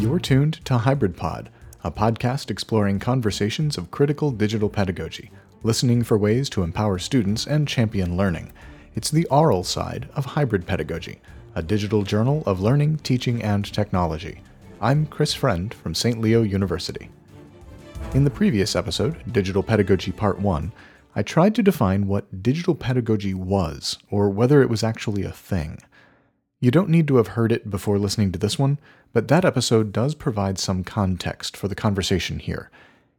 You're tuned to Hybrid Pod, a podcast exploring conversations of critical digital pedagogy, listening for ways to empower students and champion learning. It's the oral side of hybrid pedagogy, a digital journal of learning, teaching, and technology. I'm Chris Friend from St. Leo University. In the previous episode, Digital Pedagogy Part 1, I tried to define what digital pedagogy was, or whether it was actually a thing. You don't need to have heard it before listening to this one, but that episode does provide some context for the conversation here.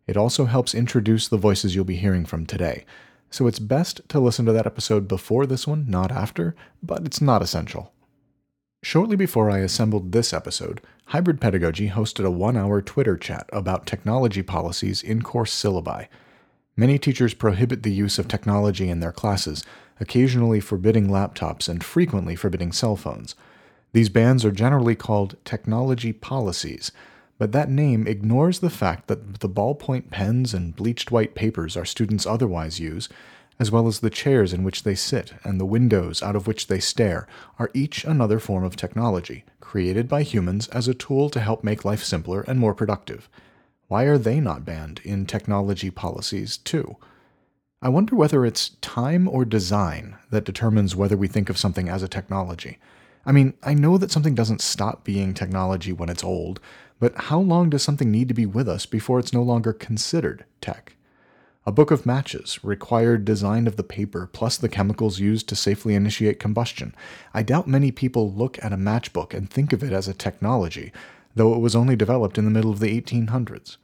It also helps introduce the voices you'll be hearing from today, so it's best to listen to that episode before this one, not after, but it's not essential. Shortly before I assembled this episode, Hybrid Pedagogy hosted a one hour Twitter chat about technology policies in course syllabi. Many teachers prohibit the use of technology in their classes, occasionally forbidding laptops and frequently forbidding cell phones. These bans are generally called technology policies, but that name ignores the fact that the ballpoint pens and bleached white papers our students otherwise use, as well as the chairs in which they sit and the windows out of which they stare, are each another form of technology, created by humans as a tool to help make life simpler and more productive. Why are they not banned in technology policies, too? I wonder whether it's time or design that determines whether we think of something as a technology. I mean, I know that something doesn't stop being technology when it's old, but how long does something need to be with us before it's no longer considered tech? A book of matches required design of the paper plus the chemicals used to safely initiate combustion. I doubt many people look at a matchbook and think of it as a technology, though it was only developed in the middle of the 1800s.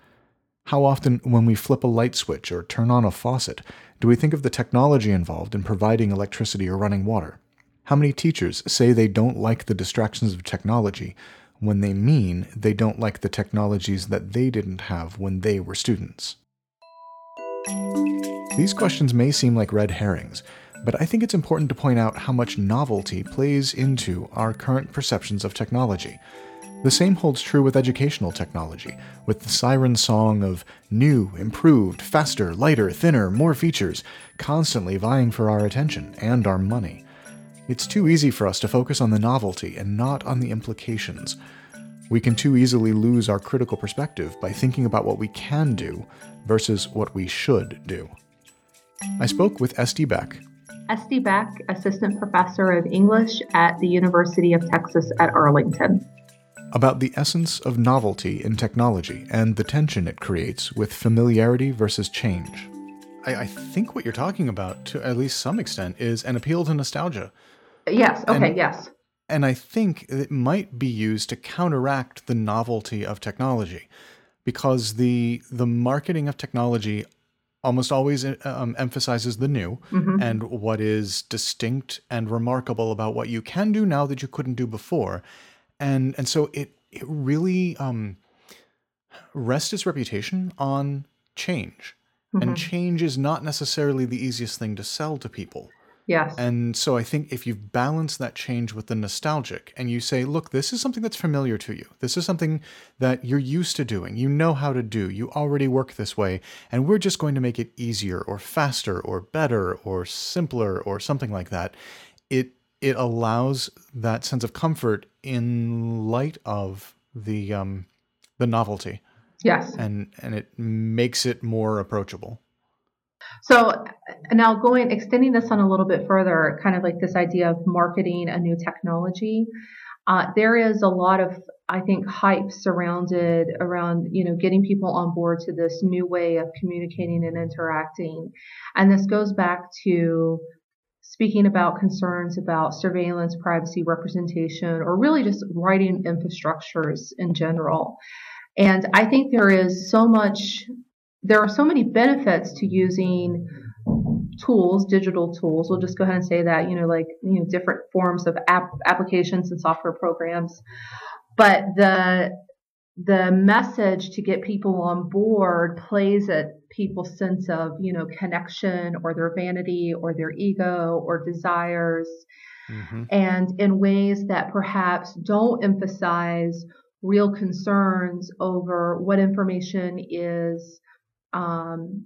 How often, when we flip a light switch or turn on a faucet, do we think of the technology involved in providing electricity or running water? How many teachers say they don't like the distractions of technology when they mean they don't like the technologies that they didn't have when they were students? These questions may seem like red herrings, but I think it's important to point out how much novelty plays into our current perceptions of technology. The same holds true with educational technology, with the siren song of new, improved, faster, lighter, thinner, more features, constantly vying for our attention and our money. It's too easy for us to focus on the novelty and not on the implications. We can too easily lose our critical perspective by thinking about what we can do versus what we should do. I spoke with Estee Beck. Estee Beck, Assistant Professor of English at the University of Texas at Arlington about the essence of novelty in technology and the tension it creates with familiarity versus change. I, I, think what you're talking about, to at least some extent, is an appeal to nostalgia. Yes, okay, and, yes. And I think it might be used to counteract the novelty of technology because the the marketing of technology almost always um, emphasizes the new mm-hmm. and what is distinct and remarkable about what you can do now that you couldn't do before and and so it it really um, rests its reputation on change, mm-hmm. and change is not necessarily the easiest thing to sell to people. Yes. And so I think if you've balanced that change with the nostalgic and you say, look, this is something that's familiar to you. This is something that you're used to doing. You know how to do. You already work this way. And we're just going to make it easier or faster or better or simpler or something like that. It it allows that sense of comfort in light of the um, the novelty. Yes, and and it makes it more approachable. So now going extending this on a little bit further, kind of like this idea of marketing a new technology. Uh, there is a lot of I think hype surrounded around you know getting people on board to this new way of communicating and interacting, and this goes back to speaking about concerns about surveillance, privacy, representation, or really just writing infrastructures in general. And I think there is so much, there are so many benefits to using tools, digital tools. We'll just go ahead and say that, you know, like, you know, different forms of app, applications and software programs. But the the message to get people on board plays at people's sense of, you know, connection or their vanity or their ego or desires. Mm-hmm. And in ways that perhaps don't emphasize real concerns over what information is um,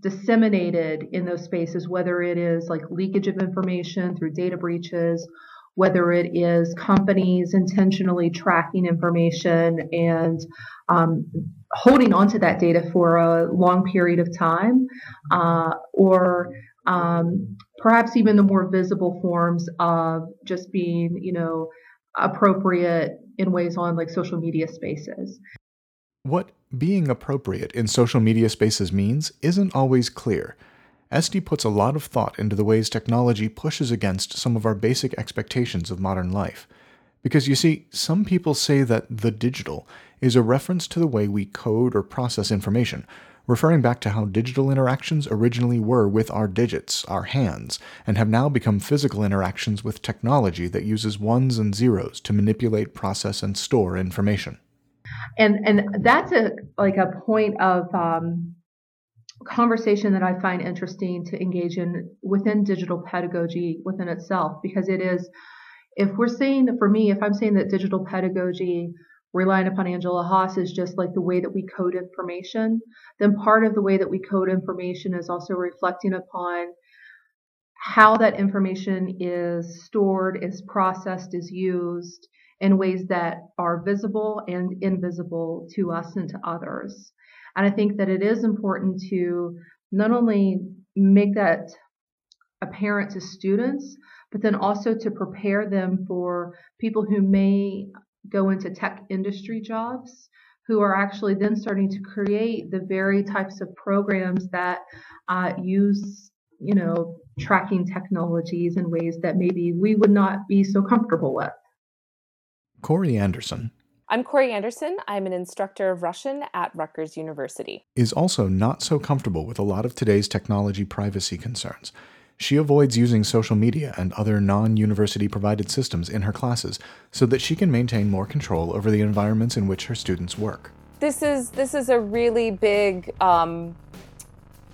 disseminated in those spaces, whether it is like leakage of information through data breaches whether it is companies intentionally tracking information and um, holding onto that data for a long period of time, uh, or um, perhaps even the more visible forms of just being, you know, appropriate in ways on like social media spaces. What being appropriate in social media spaces means isn't always clear. Estee puts a lot of thought into the ways technology pushes against some of our basic expectations of modern life. Because you see, some people say that the digital is a reference to the way we code or process information, referring back to how digital interactions originally were with our digits, our hands, and have now become physical interactions with technology that uses ones and zeros to manipulate, process, and store information. And and that's a like a point of um, conversation that I find interesting to engage in within digital pedagogy within itself because it is if we're saying for me if I'm saying that digital pedagogy relying upon Angela Haas is just like the way that we code information, then part of the way that we code information is also reflecting upon how that information is stored, is processed, is used in ways that are visible and invisible to us and to others. And I think that it is important to not only make that apparent to students, but then also to prepare them for people who may go into tech industry jobs who are actually then starting to create the very types of programs that uh, use you know tracking technologies in ways that maybe we would not be so comfortable with corey anderson I'm Corey Anderson. I'm an instructor of Russian at Rutgers University. Is also not so comfortable with a lot of today's technology privacy concerns. She avoids using social media and other non university provided systems in her classes so that she can maintain more control over the environments in which her students work. This is, this is a really big um,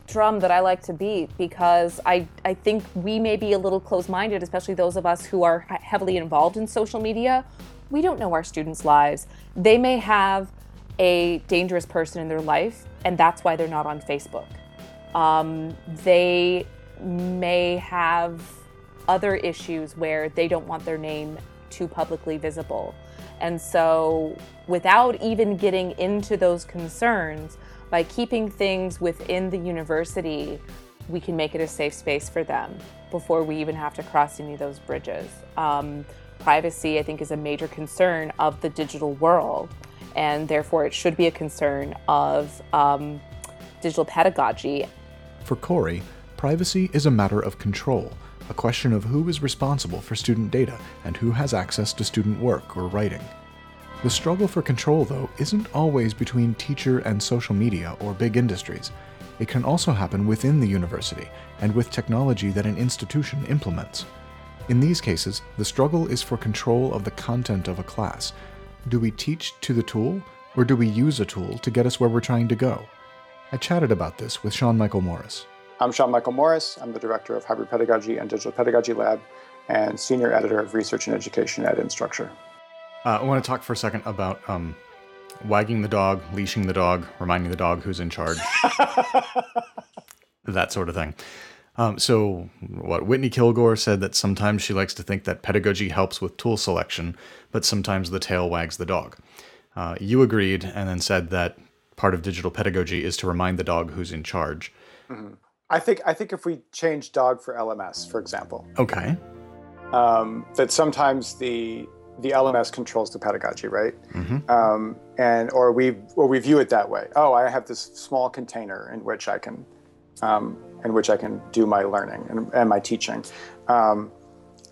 drum that I like to beat because I, I think we may be a little close minded, especially those of us who are heavily involved in social media. We don't know our students' lives. They may have a dangerous person in their life, and that's why they're not on Facebook. Um, they may have other issues where they don't want their name too publicly visible. And so, without even getting into those concerns, by keeping things within the university, we can make it a safe space for them before we even have to cross any of those bridges. Um, privacy, I think, is a major concern of the digital world, and therefore it should be a concern of um, digital pedagogy. For Corey, privacy is a matter of control, a question of who is responsible for student data and who has access to student work or writing. The struggle for control, though, isn't always between teacher and social media or big industries. It can also happen within the university and with technology that an institution implements. In these cases, the struggle is for control of the content of a class. Do we teach to the tool, or do we use a tool to get us where we're trying to go? I chatted about this with Sean Michael Morris. I'm Sean Michael Morris. I'm the director of Hybrid Pedagogy and Digital Pedagogy Lab and senior editor of Research and Education at Instructure. Uh, I want to talk for a second about um, wagging the dog, leashing the dog, reminding the dog who's in charge, that sort of thing. Um, so, what Whitney Kilgore said that sometimes she likes to think that pedagogy helps with tool selection, but sometimes the tail wags the dog. Uh, you agreed and then said that part of digital pedagogy is to remind the dog who's in charge. Mm-hmm. I think I think if we change dog for LMS, for example. Okay. Um, that sometimes the the LMS controls the pedagogy, right? Mm-hmm. Um, and or we or we view it that way. Oh, I have this small container in which I can um, in which I can do my learning and, and my teaching, um,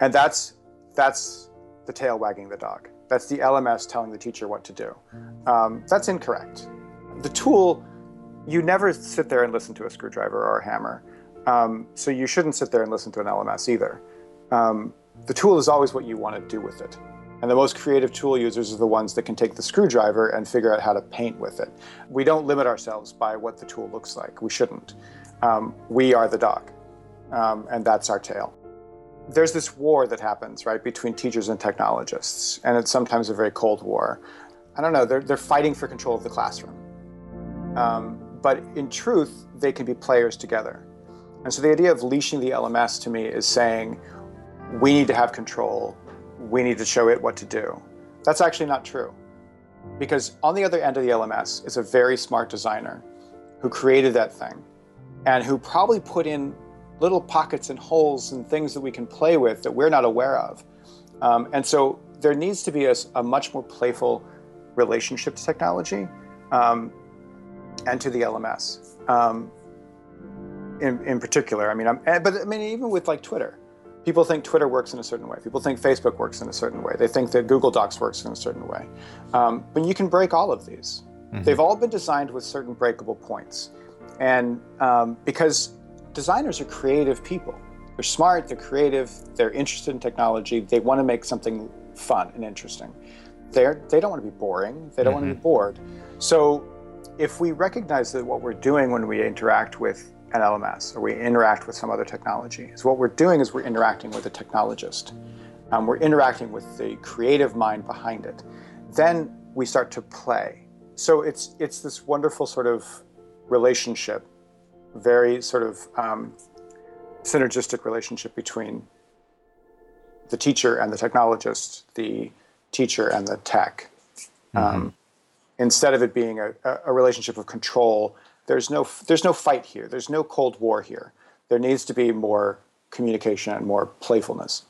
and that's that's the tail wagging the dog. That's the LMS telling the teacher what to do. Um, that's incorrect. The tool you never sit there and listen to a screwdriver or a hammer. Um, so you shouldn't sit there and listen to an LMS either. Um, the tool is always what you want to do with it. And the most creative tool users are the ones that can take the screwdriver and figure out how to paint with it. We don't limit ourselves by what the tool looks like. We shouldn't. Um, we are the dog, um, and that's our tail. There's this war that happens, right, between teachers and technologists, and it's sometimes a very cold war. I don't know, they're, they're fighting for control of the classroom. Um, but in truth, they can be players together. And so the idea of leashing the LMS to me is saying we need to have control we need to show it what to do. That's actually not true. Because on the other end of the LMS is a very smart designer who created that thing and who probably put in little pockets and holes and things that we can play with that we're not aware of. Um, and so there needs to be a, a, much more playful relationship to technology um, and to the LMS. Um, in, in particular, I mean, I'm, but I mean, even with like Twitter, people think Twitter works in a certain way. People think Facebook works in a certain way. They think that Google Docs works in a certain way. Um, but you can break all of these. Mm-hmm. They've all been designed with certain breakable points. And um, because designers are creative people, they're smart, they're creative, they're interested in technology, they want to make something fun and interesting. They're, they don't want to be boring, they don't mm-hmm. want to be bored. So if we recognize that what we're doing when we interact with an LMS or we interact with some other technology. is what we're doing is we're interacting with a technologist. Um, we're interacting with the creative mind behind it. Then we start to play. So it's it's this wonderful sort of relationship, very sort of um, synergistic relationship between the teacher and the technologist, the teacher and the tech. Mm-hmm. Um, instead of it being a, a relationship of control there's no there's no fight here. There's no cold war here. There needs to be more communication and more playfulness.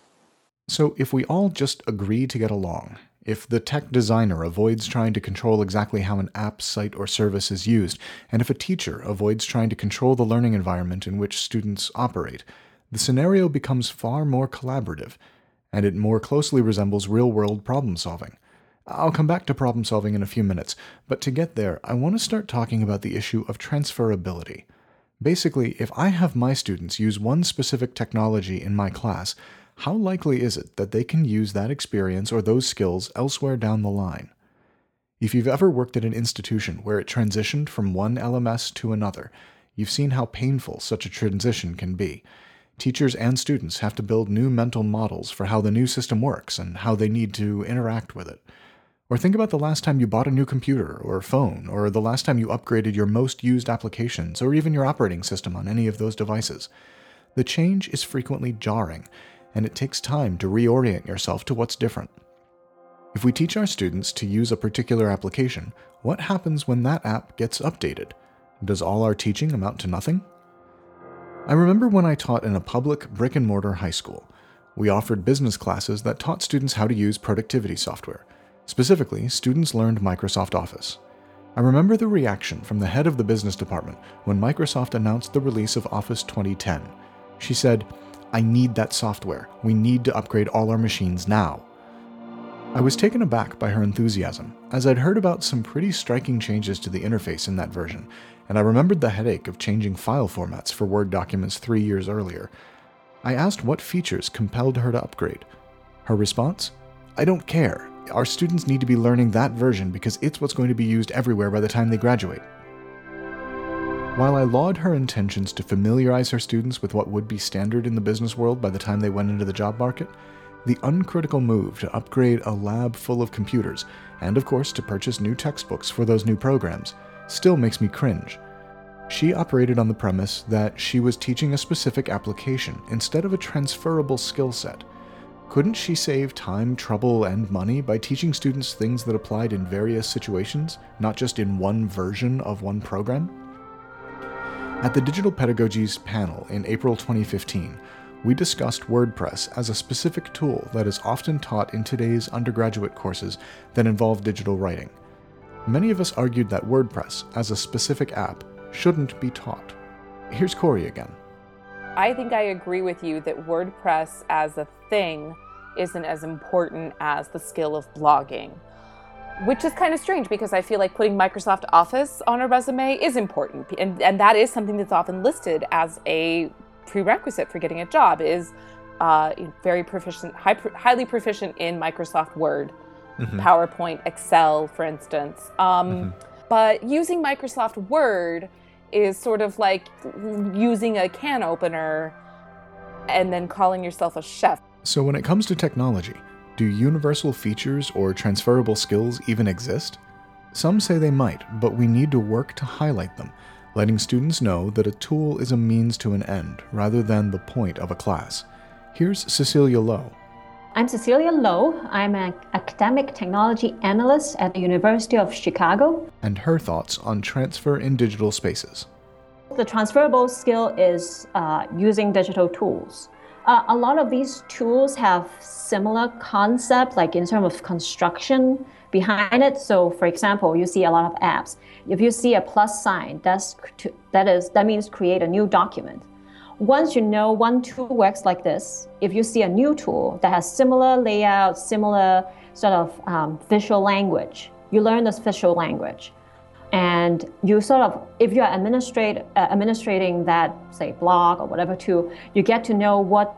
So if we all just agree to get along, if the tech designer avoids trying to control exactly how an app, site, or service is used, and if a teacher avoids trying to control the learning environment in which students operate, the scenario becomes far more collaborative, and it more closely resembles real world problem solving. I'll come back to problem solving in a few minutes, but to get there, I want to start talking about the issue of transferability. Basically, if I have my students use one specific technology in my class, how likely is it that they can use that experience or those skills elsewhere down the line? If you've ever worked at an institution where it transitioned from one LMS to another, you've seen how painful such a transition can be. Teachers and students have to build new mental models for how the new system works and how they need to interact with it. Or think about the last time you bought a new computer or phone, or the last time you upgraded your most used applications, or even your operating system on any of those devices. The change is frequently jarring, and it takes time to reorient yourself to what's different. If we teach our students to use a particular application, what happens when that app gets updated? Does all our teaching amount to nothing? I remember when I taught in a public brick and mortar high school. We offered business classes that taught students how to use productivity software. Specifically, students learned Microsoft Office. I remember the reaction from the head of the business department when Microsoft announced the release of Office 2010. She said, I need that software. We need to upgrade all our machines now. I was taken aback by her enthusiasm, as I'd heard about some pretty striking changes to the interface in that version, and I remembered the headache of changing file formats for Word documents three years earlier. I asked what features compelled her to upgrade. Her response? I don't care our students need to be learning that version because it's what's going to be used everywhere by the time they graduate. While I laud her intentions to familiarize her students with what would be standard in the business world by the time they went into the job market, the uncritical move to upgrade a lab full of computers, and of course to purchase new textbooks for those new programs, still makes me cringe. She operated on the premise that she was teaching a specific application instead of a transferable skill set couldn't she save time, trouble, and money by teaching students things that applied in various situations, not just in one version of one program? At the Digital Pedagogies panel in April 2015, we discussed WordPress as a specific tool that is often taught in today's undergraduate courses that involve digital writing. Many of us argued that WordPress, as a specific app, shouldn't be taught. Here's Corey again. I think I agree with you that WordPress as a thing isn't as important as the skill of blogging. Which is kind of strange because I feel like putting Microsoft Office on a resume is important. And, and that is something that's often listed as a prerequisite for getting a job is uh, very proficient, high, highly proficient in Microsoft Word, mm-hmm. PowerPoint, Excel, for instance. Um, mm-hmm. But using Microsoft Word is sort of like using a can opener and then calling yourself a chef. So, when it comes to technology, do universal features or transferable skills even exist? Some say they might, but we need to work to highlight them, letting students know that a tool is a means to an end rather than the point of a class. Here's Cecilia Lowe. I'm Cecilia Lowe. I'm an academic technology analyst at the University of Chicago. And her thoughts on transfer in digital spaces. The transferable skill is uh, using digital tools. Uh, a lot of these tools have similar concept, like in terms of construction behind it. So, for example, you see a lot of apps. If you see a plus sign, that's that is that means create a new document. Once you know one tool works like this, if you see a new tool that has similar layout, similar sort of um, visual language, you learn this visual language. And you sort of, if you're administrate, uh, administrating that, say, blog or whatever tool, you get to know what,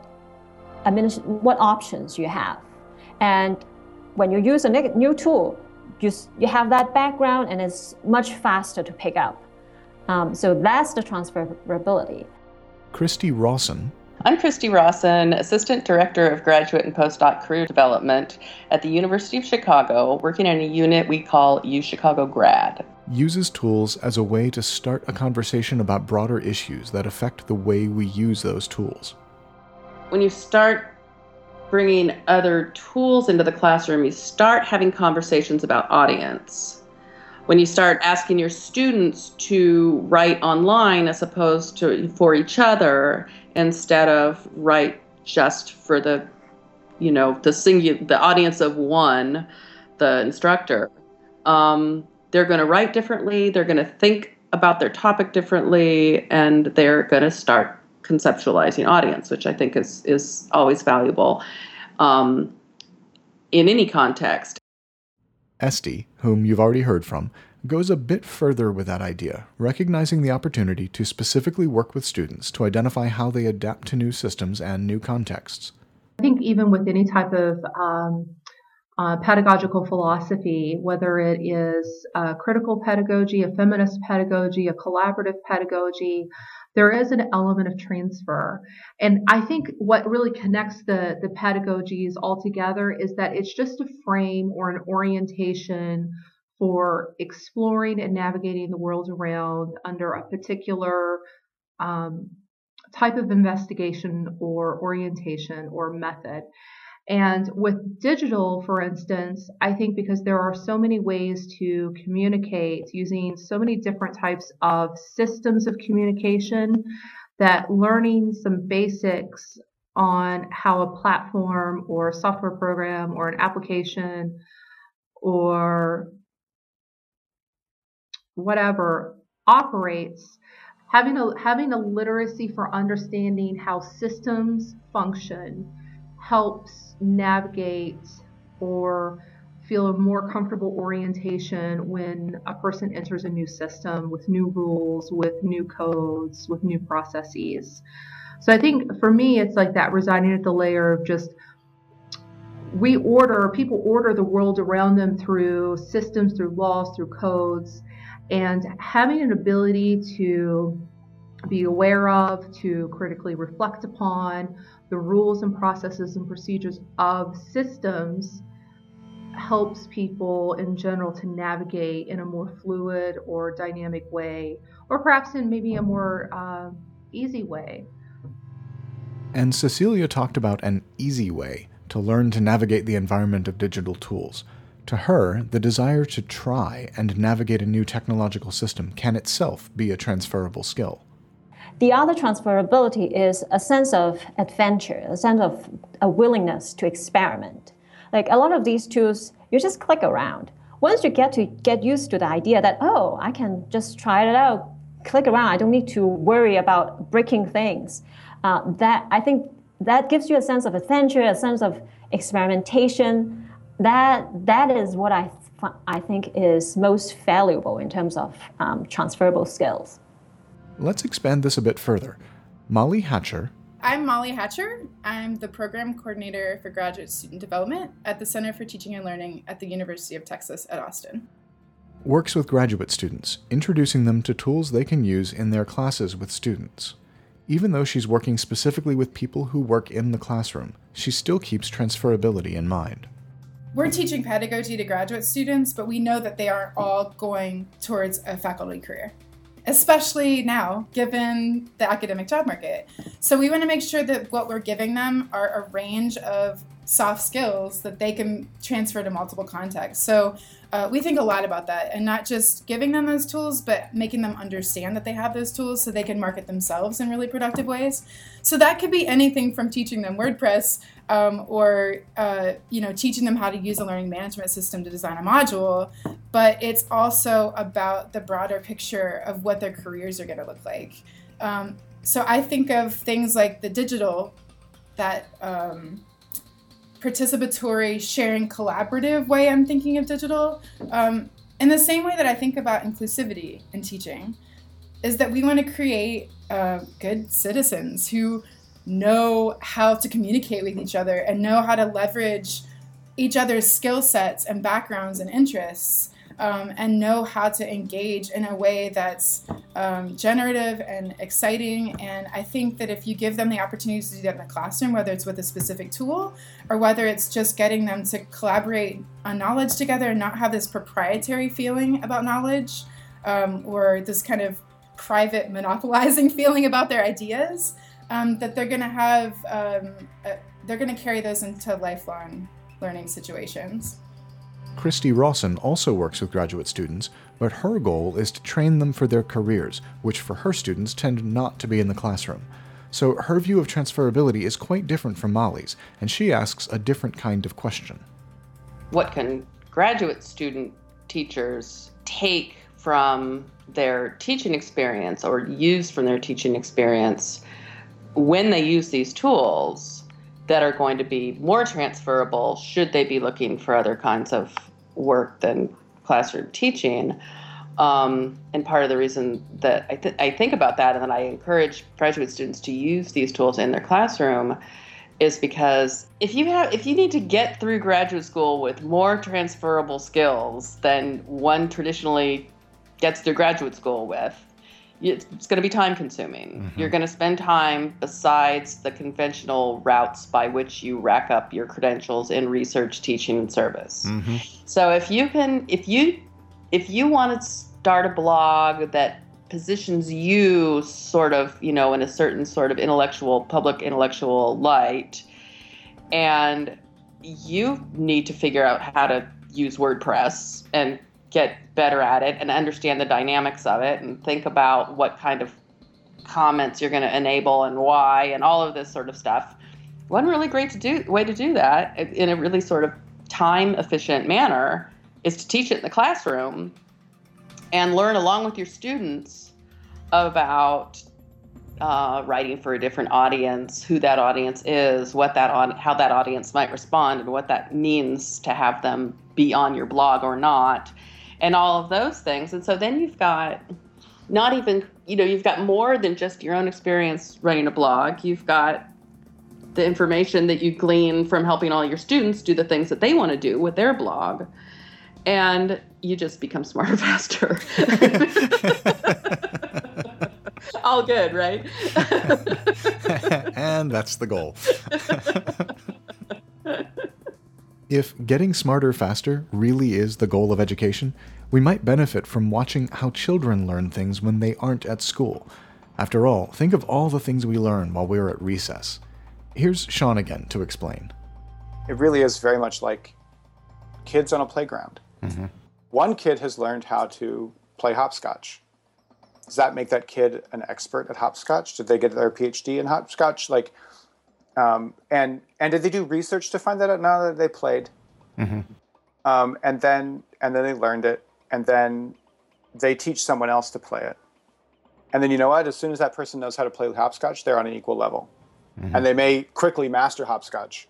administ- what options you have. And when you use a new tool, you, you have that background and it's much faster to pick up. Um, so that's the transferability. Christy Rawson. I'm Christy Rawson, Assistant Director of Graduate and Postdoc Career Development at the University of Chicago, working in a unit we call U Chicago Grad. Uses tools as a way to start a conversation about broader issues that affect the way we use those tools. When you start bringing other tools into the classroom, you start having conversations about audience when you start asking your students to write online as opposed to for each other instead of write just for the you know the singu- the audience of one the instructor. Um, they're going to write differently they're going to think about their topic differently and they're going to start conceptualizing audience which i think is is always valuable. Um, in any context. Estee, whom you've already heard from, goes a bit further with that idea, recognizing the opportunity to specifically work with students to identify how they adapt to new systems and new contexts. I think even with any type of um, uh, pedagogical philosophy, whether it is critical pedagogy, a feminist pedagogy, a collaborative pedagogy, there is an element of transfer. And I think what really connects the, the pedagogies all together is that it's just a frame or an orientation for exploring and navigating the world around under a particular um, type of investigation or orientation or method. And with digital, for instance, I think because there are so many ways to communicate using so many different types of systems of communication, that learning some basics on how a platform or a software program or an application or whatever operates having a having a literacy for understanding how systems function helps navigate or feel a more comfortable orientation when a person enters a new system with new rules, with new codes, with new processes. So I think for me, it's like that residing at the layer of just we order, people order the world around them through systems, through laws, through codes, and having an ability to be aware of, to critically reflect upon, the rules and processes and procedures of systems helps people in general to navigate in a more fluid or dynamic way, or perhaps in maybe a more uh, easy way. And Cecilia talked about an easy way to learn to navigate the environment of digital tools. To her, the desire to try and navigate a new technological system can itself be a transferable skill. The other transferability is a sense of adventure, a sense of a willingness to experiment. Like a lot of these tools, you just click around. Once you get to get used to the idea that, oh, I can just try it out, click around, I don't need to worry about breaking things. Uh, that I think that gives you a sense of adventure, a sense of experimentation. That that is what I th- I think is most valuable in terms of um, transferable skills. Let's expand this a bit further. Molly Hatcher. I'm Molly Hatcher. I'm the program coordinator for graduate student development at the Center for Teaching and Learning at the University of Texas at Austin. Works with graduate students, introducing them to tools they can use in their classes with students. Even though she's working specifically with people who work in the classroom, she still keeps transferability in mind. We're teaching pedagogy to graduate students, but we know that they aren't all going towards a faculty career especially now given the academic job market. So we want to make sure that what we're giving them are a range of soft skills that they can transfer to multiple contexts. So uh, we think a lot about that and not just giving them those tools, but making them understand that they have those tools so they can market themselves in really productive ways. So that could be anything from teaching them WordPress um, or uh, you know teaching them how to use a learning management system to design a module, but it's also about the broader picture of what their careers are going to look like. Um, so I think of things like the digital that um, participatory, sharing, collaborative way I'm thinking of digital. Um, in the same way that I think about inclusivity in teaching, is that we want to create uh, good citizens who know how to communicate with each other and know how to leverage each other's skill sets and backgrounds and interests um, and know how to engage in a way that's um, generative and exciting. And I think that if you give them the opportunity to do that in the classroom, whether it's with a specific tool or whether it's just getting them to collaborate on knowledge together and not have this proprietary feeling about knowledge um, or this kind of private monopolizing feeling about their ideas, um, that they're going to have, uh, they're going to carry those into lifelong learning situations. Christy Rawson also works with graduate students, but her goal is to train them for their careers, which for her students tend not to be in the classroom. So her view of transferability is quite different from Molly's, and she asks a different kind of question. What can graduate student teachers take from their teaching experience or use from their teaching experience when they use these tools that are going to be more transferable should they be looking for other kinds of work than classroom teaching. Um, and part of the reason that I, th- I think about that and that I encourage graduate students to use these tools in their classroom is because if you have if you need to get through graduate school with more transferable skills than one traditionally gets through graduate school with it's, going to be time consuming. Mm-hmm. You're going to spend time besides the conventional routes by which you rack up your credentials in research, teaching, and service. Mm-hmm. So if you can, if you, if you want to start a blog that positions you sort of, you know, in a certain sort of intellectual, public intellectual light, and you need to figure out how to use WordPress and get better at it and understand the dynamics of it and think about what kind of comments you're going to enable and why and all of this sort of stuff. One really great to do way to do that in a really sort of time efficient manner is to teach it in the classroom and learn along with your students about uh, writing for a different audience, who that audience is, what that on, how that audience might respond, and what that means to have them be on your blog or not, and all of those things. And so then you've got not even, you know, you've got more than just your own experience running a blog. You've got the information that you glean from helping all your students do the things that they want to do with their blog. And you just become smarter faster. all good, right? and that's the goal. If getting smarter faster really is the goal of education, we might benefit from watching how children learn things when they aren't at school. After all, think of all the things we learn while we're at recess. Here's Sean again to explain. It really is very much like kids on a playground. Mm-hmm. One kid has learned how to play hopscotch. Does that make that kid an expert at hopscotch? Did they get their PhD in hopscotch? Like, um, and and did they do research to find that out? Now that they played, mm-hmm. um, and then and then they learned it, and then they teach someone else to play it, and then you know what? As soon as that person knows how to play hopscotch, they're on an equal level, mm-hmm. and they may quickly master hopscotch,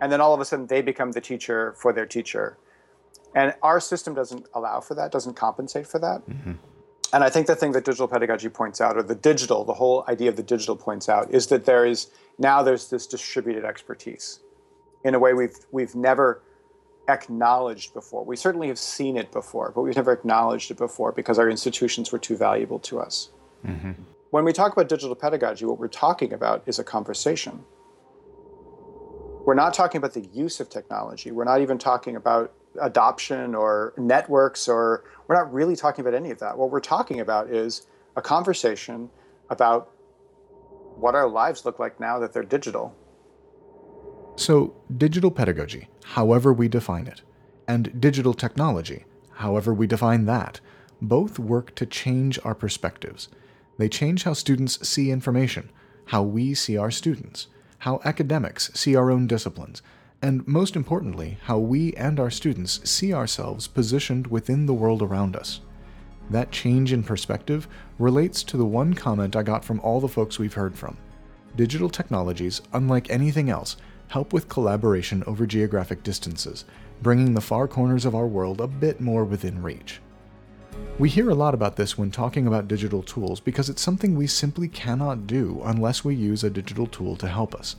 and then all of a sudden they become the teacher for their teacher, and our system doesn't allow for that, doesn't compensate for that. Mm-hmm. And I think the thing that digital pedagogy points out, or the digital, the whole idea of the digital points out, is that there is now there's this distributed expertise in a way we've we've never acknowledged before. We certainly have seen it before, but we've never acknowledged it before because our institutions were too valuable to us. Mm-hmm. When we talk about digital pedagogy, what we're talking about is a conversation. We're not talking about the use of technology. We're not even talking about adoption or networks, or we're not really talking about any of that. What we're talking about is a conversation about what our lives look like now that they're digital. So, digital pedagogy, however we define it, and digital technology, however we define that, both work to change our perspectives. They change how students see information, how we see our students, how academics see our own disciplines, and most importantly, how we and our students see ourselves positioned within the world around us. That change in perspective relates to the one comment I got from all the folks we've heard from. Digital technologies, unlike anything else, help with collaboration over geographic distances, bringing the far corners of our world a bit more within reach. We hear a lot about this when talking about digital tools because it's something we simply cannot do unless we use a digital tool to help us.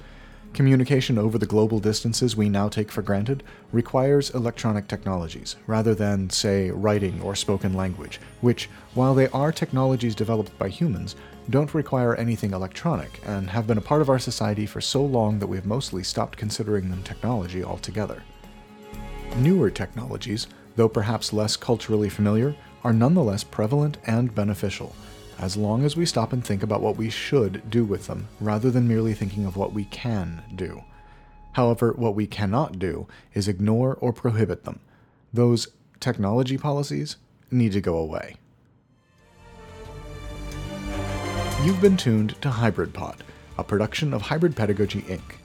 Communication over the global distances we now take for granted requires electronic technologies, rather than, say, writing or spoken language, which, while they are technologies developed by humans, don't require anything electronic and have been a part of our society for so long that we've mostly stopped considering them technology altogether. Newer technologies, though perhaps less culturally familiar, are nonetheless prevalent and beneficial, as long as we stop and think about what we should do with them, rather than merely thinking of what we can do. However, what we cannot do is ignore or prohibit them. Those technology policies need to go away. You've been tuned to Hybrid Pod, a production of Hybrid Pedagogy Inc.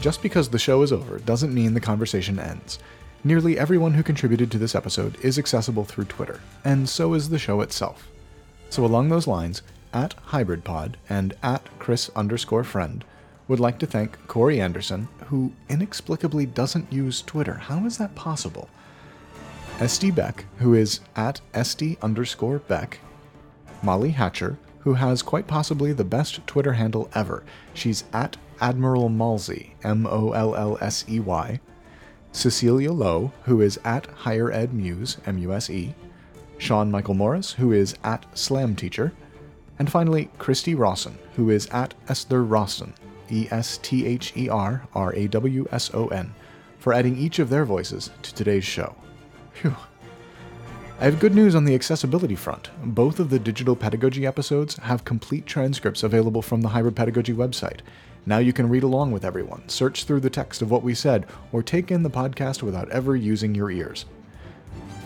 Just because the show is over doesn't mean the conversation ends. Nearly everyone who contributed to this episode is accessible through Twitter, and so is the show itself. So, along those lines, at HybridPod and at Chris underscore friend would like to thank Corey Anderson, who inexplicably doesn't use Twitter. How is that possible? Estee Beck, who is at SD underscore Beck, Molly Hatcher, who has quite possibly the best Twitter handle ever. She's at Admiral Mollsey, M O L L S E Y, Cecilia Lowe, who is at Higher Ed Muse, M U S E, Sean Michael Morris, who is at Slam Teacher, and finally Christy Rawson, who is at Esther Rawson, E S T H E R R A W S O N, for adding each of their voices to today's show. Phew. I have good news on the accessibility front. Both of the digital pedagogy episodes have complete transcripts available from the Hybrid Pedagogy website. Now you can read along with everyone, search through the text of what we said, or take in the podcast without ever using your ears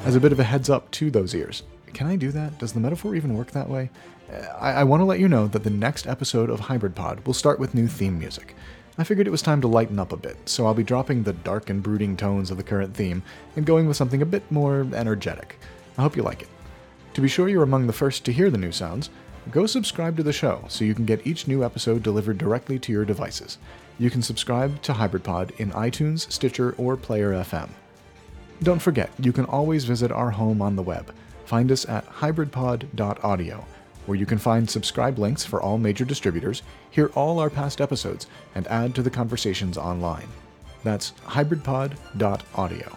as a bit of a heads up to those ears. Can I do that? Does the metaphor even work that way? Uh, I, I want to let you know that the next episode of Hybrid Pod will start with new theme music. I figured it was time to lighten up a bit, so I'll be dropping the dark and brooding tones of the current theme and going with something a bit more energetic. I hope you like it. To be sure you're among the first to hear the new sounds, go subscribe to the show so you can get each new episode delivered directly to your devices. You can subscribe to Hybrid Pod in iTunes, Stitcher, or Player FM. Don't forget, you can always visit our home on the web. Find us at hybridpod.audio, where you can find subscribe links for all major distributors, hear all our past episodes, and add to the conversations online. That's hybridpod.audio.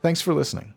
Thanks for listening.